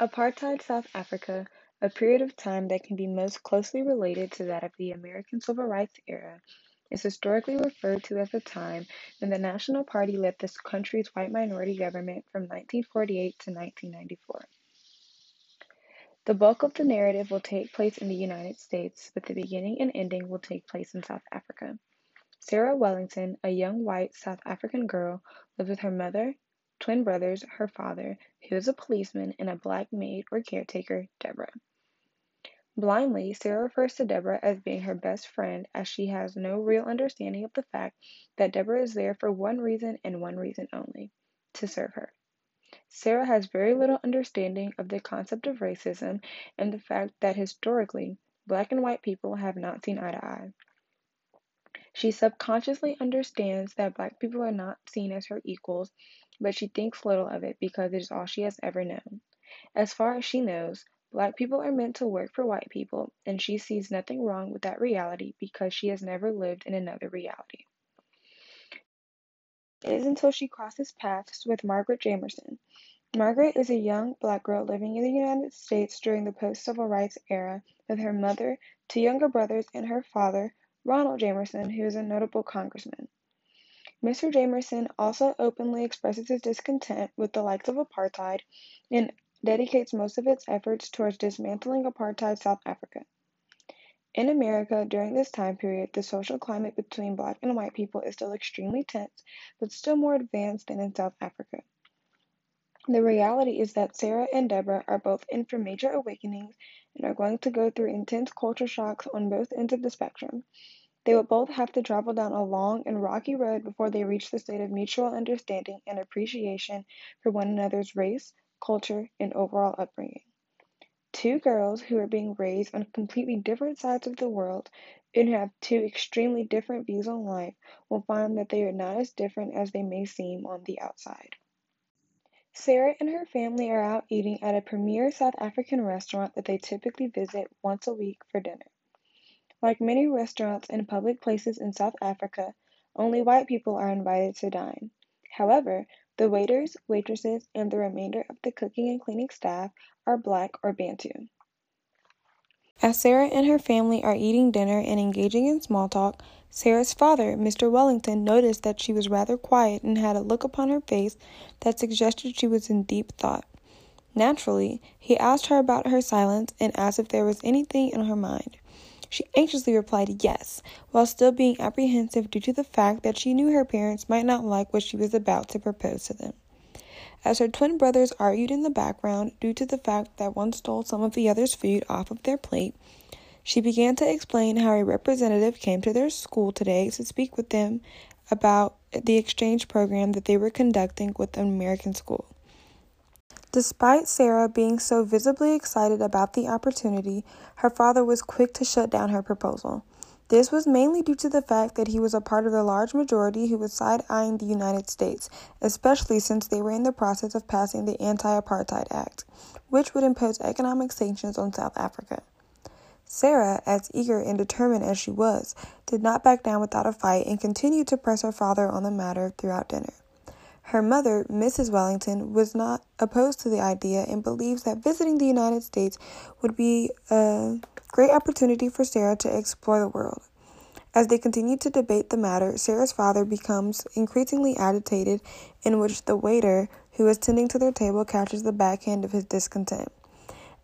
Apartheid South Africa, a period of time that can be most closely related to that of the American Civil Rights era, is historically referred to as the time when the National Party led this country's white minority government from 1948 to 1994. The bulk of the narrative will take place in the United States, but the beginning and ending will take place in South Africa. Sarah Wellington, a young white South African girl, lives with her mother, twin brothers, her father, who is a policeman, and a black maid or caretaker, Deborah. Blindly, Sarah refers to Deborah as being her best friend as she has no real understanding of the fact that Deborah is there for one reason and one reason only to serve her. Sarah has very little understanding of the concept of racism and the fact that historically, black and white people have not seen eye to eye. She subconsciously understands that black people are not seen as her equals but she thinks little of it because it is all she has ever known. As far as she knows, black people are meant to work for white people, and she sees nothing wrong with that reality because she has never lived in another reality. It is until she crosses paths with Margaret Jamerson. Margaret is a young black girl living in the United States during the post civil rights era with her mother, two younger brothers, and her father, Ronald Jamerson, who is a notable congressman. Mr. Jamerson also openly expresses his discontent with the likes of apartheid and dedicates most of its efforts towards dismantling apartheid South Africa. In America, during this time period, the social climate between black and white people is still extremely tense, but still more advanced than in South Africa. The reality is that Sarah and Deborah are both in for major awakenings and are going to go through intense culture shocks on both ends of the spectrum. They will both have to travel down a long and rocky road before they reach the state of mutual understanding and appreciation for one another's race, culture, and overall upbringing. Two girls who are being raised on completely different sides of the world and who have two extremely different views on life will find that they are not as different as they may seem on the outside. Sarah and her family are out eating at a premier South African restaurant that they typically visit once a week for dinner. Like many restaurants and public places in South Africa, only white people are invited to dine. However, the waiters, waitresses, and the remainder of the cooking and cleaning staff are black or Bantu. As Sarah and her family are eating dinner and engaging in small talk, Sarah's father, Mr. Wellington, noticed that she was rather quiet and had a look upon her face that suggested she was in deep thought. Naturally, he asked her about her silence and asked if there was anything in her mind. She anxiously replied yes, while still being apprehensive due to the fact that she knew her parents might not like what she was about to propose to them. As her twin brothers argued in the background due to the fact that one stole some of the other's food off of their plate, she began to explain how a representative came to their school today to speak with them about the exchange program that they were conducting with an American school. Despite Sarah being so visibly excited about the opportunity, her father was quick to shut down her proposal. This was mainly due to the fact that he was a part of the large majority who was side eyeing the United States, especially since they were in the process of passing the Anti Apartheid Act, which would impose economic sanctions on South Africa. Sarah, as eager and determined as she was, did not back down without a fight and continued to press her father on the matter throughout dinner. Her mother, Mrs. Wellington, was not opposed to the idea and believes that visiting the United States would be a great opportunity for Sarah to explore the world. As they continue to debate the matter, Sarah's father becomes increasingly agitated, in which the waiter, who is tending to their table, catches the backhand of his discontent.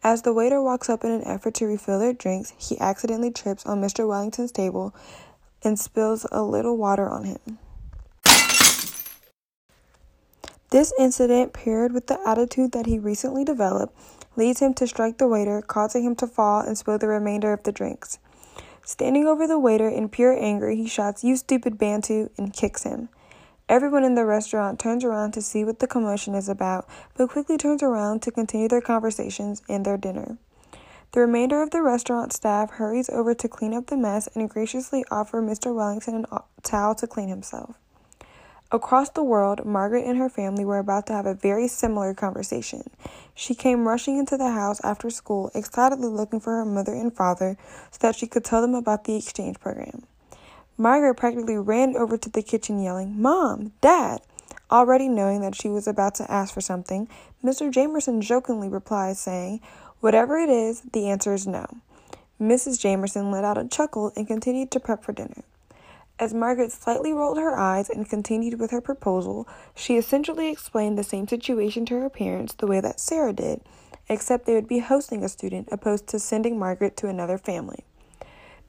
As the waiter walks up in an effort to refill their drinks, he accidentally trips on Mr. Wellington's table and spills a little water on him. This incident, paired with the attitude that he recently developed, leads him to strike the waiter, causing him to fall and spill the remainder of the drinks. Standing over the waiter in pure anger, he shouts, You stupid Bantu, and kicks him. Everyone in the restaurant turns around to see what the commotion is about, but quickly turns around to continue their conversations and their dinner. The remainder of the restaurant staff hurries over to clean up the mess and graciously offer Mr. Wellington a towel to clean himself. Across the world, Margaret and her family were about to have a very similar conversation. She came rushing into the house after school, excitedly looking for her mother and father so that she could tell them about the exchange program. Margaret practically ran over to the kitchen, yelling, Mom, Dad, Already knowing that she was about to ask for something, Mr. Jamerson jokingly replies, saying, Whatever it is, the answer is no. Mrs. Jamerson let out a chuckle and continued to prep for dinner. As Margaret slightly rolled her eyes and continued with her proposal, she essentially explained the same situation to her parents the way that Sarah did, except they would be hosting a student opposed to sending Margaret to another family.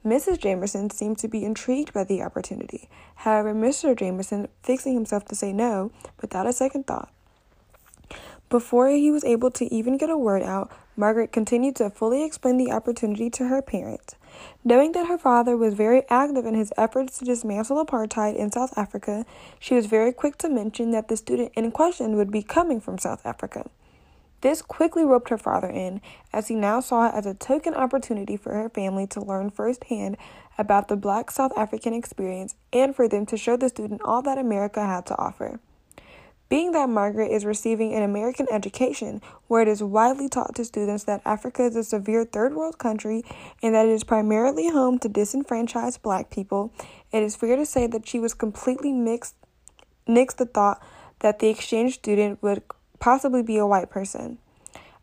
Mrs. Jamerson seemed to be intrigued by the opportunity. However, Mr. Jamerson, fixing himself to say no without a second thought. Before he was able to even get a word out, Margaret continued to fully explain the opportunity to her parents. Knowing that her father was very active in his efforts to dismantle apartheid in South Africa, she was very quick to mention that the student in question would be coming from South Africa. This quickly roped her father in, as he now saw it as a token opportunity for her family to learn firsthand about the black South African experience and for them to show the student all that America had to offer. Being that Margaret is receiving an American education where it is widely taught to students that Africa is a severe third world country and that it is primarily home to disenfranchised black people, it is fair to say that she was completely mixed nixed the thought that the exchange student would possibly be a white person.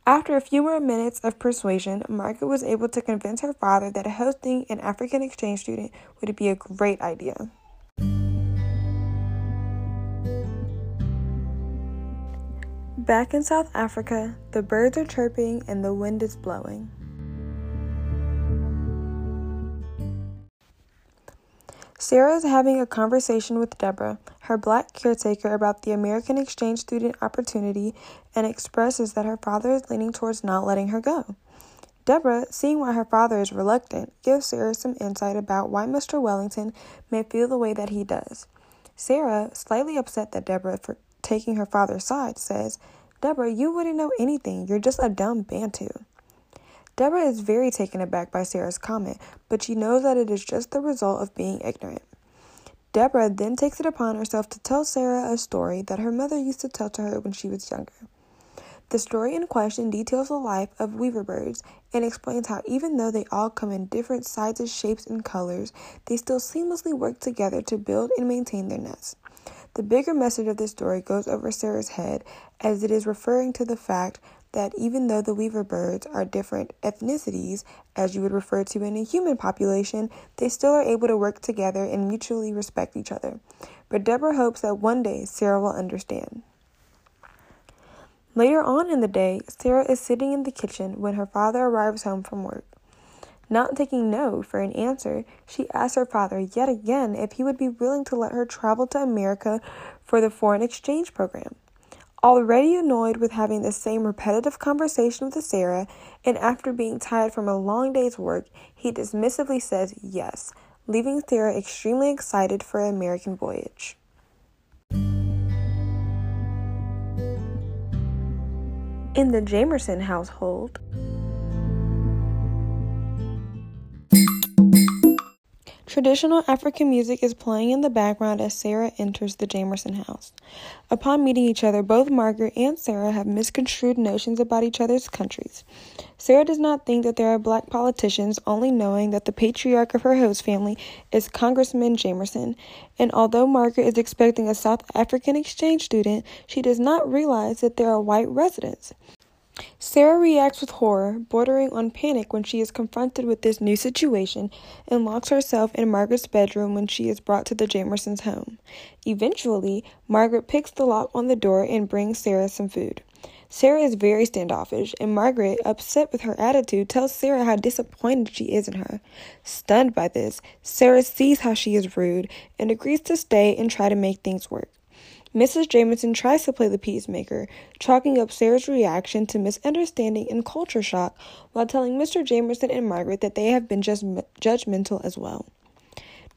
After a few more minutes of persuasion, Margaret was able to convince her father that hosting an African exchange student would be a great idea. Back in South Africa, the birds are chirping and the wind is blowing. Sarah is having a conversation with Deborah, her black caretaker, about the American exchange student opportunity and expresses that her father is leaning towards not letting her go. Deborah, seeing why her father is reluctant, gives Sarah some insight about why Mr. Wellington may feel the way that he does. Sarah, slightly upset that Deborah for taking her father's side, says, Deborah, you wouldn't know anything. You're just a dumb Bantu. Deborah is very taken aback by Sarah's comment, but she knows that it is just the result of being ignorant. Deborah then takes it upon herself to tell Sarah a story that her mother used to tell to her when she was younger. The story in question details the life of weaver birds and explains how, even though they all come in different sizes, shapes, and colors, they still seamlessly work together to build and maintain their nests. The bigger message of this story goes over Sarah's head as it is referring to the fact that even though the weaver birds are different ethnicities, as you would refer to in a human population, they still are able to work together and mutually respect each other. But Deborah hopes that one day Sarah will understand. Later on in the day, Sarah is sitting in the kitchen when her father arrives home from work. Not taking no for an answer, she asks her father yet again if he would be willing to let her travel to America for the foreign exchange program. Already annoyed with having the same repetitive conversation with Sarah, and after being tired from a long day's work, he dismissively says yes, leaving Sarah extremely excited for an American voyage. In the Jamerson household, Traditional African music is playing in the background as Sarah enters the Jamerson house. Upon meeting each other, both Margaret and Sarah have misconstrued notions about each other's countries. Sarah does not think that there are black politicians, only knowing that the patriarch of her host family is Congressman Jamerson. And although Margaret is expecting a South African exchange student, she does not realize that there are white residents. Sarah reacts with horror, bordering on panic when she is confronted with this new situation, and locks herself in Margaret's bedroom when she is brought to the Jamersons' home. Eventually, Margaret picks the lock on the door and brings Sarah some food. Sarah is very standoffish, and Margaret, upset with her attitude, tells Sarah how disappointed she is in her. Stunned by this, Sarah sees how she is rude and agrees to stay and try to make things work. Mrs. Jamerson tries to play the peacemaker, chalking up Sarah's reaction to misunderstanding and culture shock while telling Mr. Jamerson and Margaret that they have been just judgmental as well.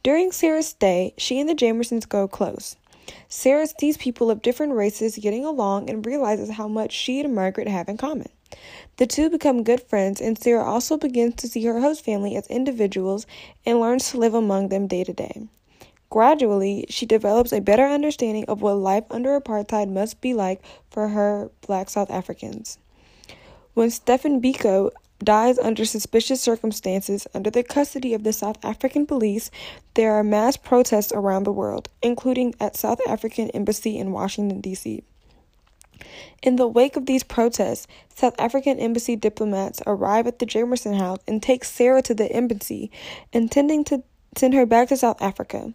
During Sarah's stay, she and the Jamersons go close. Sarah sees people of different races getting along and realizes how much she and Margaret have in common. The two become good friends, and Sarah also begins to see her host family as individuals and learns to live among them day to day. Gradually, she develops a better understanding of what life under apartheid must be like for her black South Africans. When Stephen Biko dies under suspicious circumstances under the custody of the South African police, there are mass protests around the world, including at South African embassy in Washington D.C. In the wake of these protests, South African embassy diplomats arrive at the Jamerson house and take Sarah to the embassy, intending to send her back to South Africa.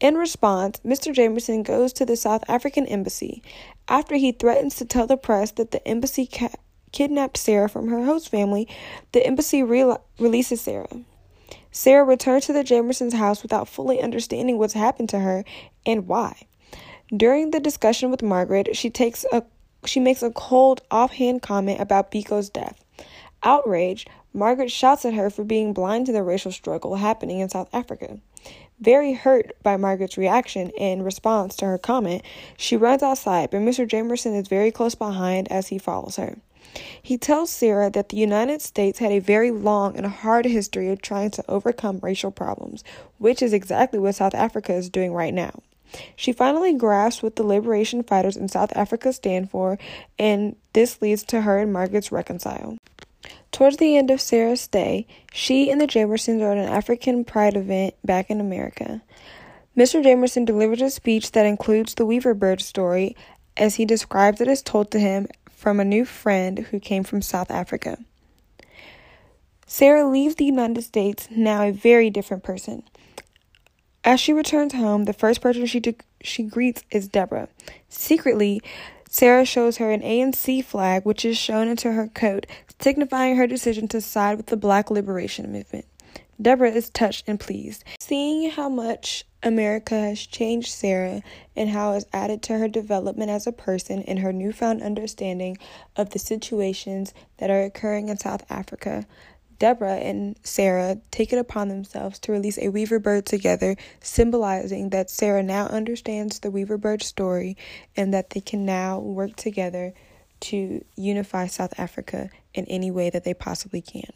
In response, Mr. Jamerson goes to the South African embassy after he threatens to tell the press that the embassy ca- kidnapped Sarah from her host family. The embassy re- releases Sarah. Sarah returns to the Jamersons' house without fully understanding what's happened to her and why. During the discussion with Margaret, she takes a she makes a cold, offhand comment about Biko's death. Outraged, Margaret shouts at her for being blind to the racial struggle happening in South Africa. Very hurt by Margaret's reaction in response to her comment, she runs outside, but Mr. Jamerson is very close behind as he follows her. He tells Sarah that the United States had a very long and hard history of trying to overcome racial problems, which is exactly what South Africa is doing right now. She finally grasps what the liberation fighters in South Africa stand for, and this leads to her and Margaret's reconcile. Towards the end of Sarah's stay, she and the Jamersons are at an African Pride event back in America. Mr. Jamerson delivers a speech that includes the Weaver Bird story as he describes it as told to him from a new friend who came from South Africa. Sarah leaves the United States now a very different person. As she returns home, the first person she de- she greets is Deborah. Secretly, Sarah shows her an ANC flag, which is shown into her coat, signifying her decision to side with the Black Liberation Movement. Deborah is touched and pleased. Seeing how much America has changed Sarah and how it's added to her development as a person and her newfound understanding of the situations that are occurring in South Africa, Deborah and Sarah take it upon themselves to release a Weaver Bird together, symbolizing that Sarah now understands the Weaver Bird story and that they can now work together to unify South Africa in any way that they possibly can.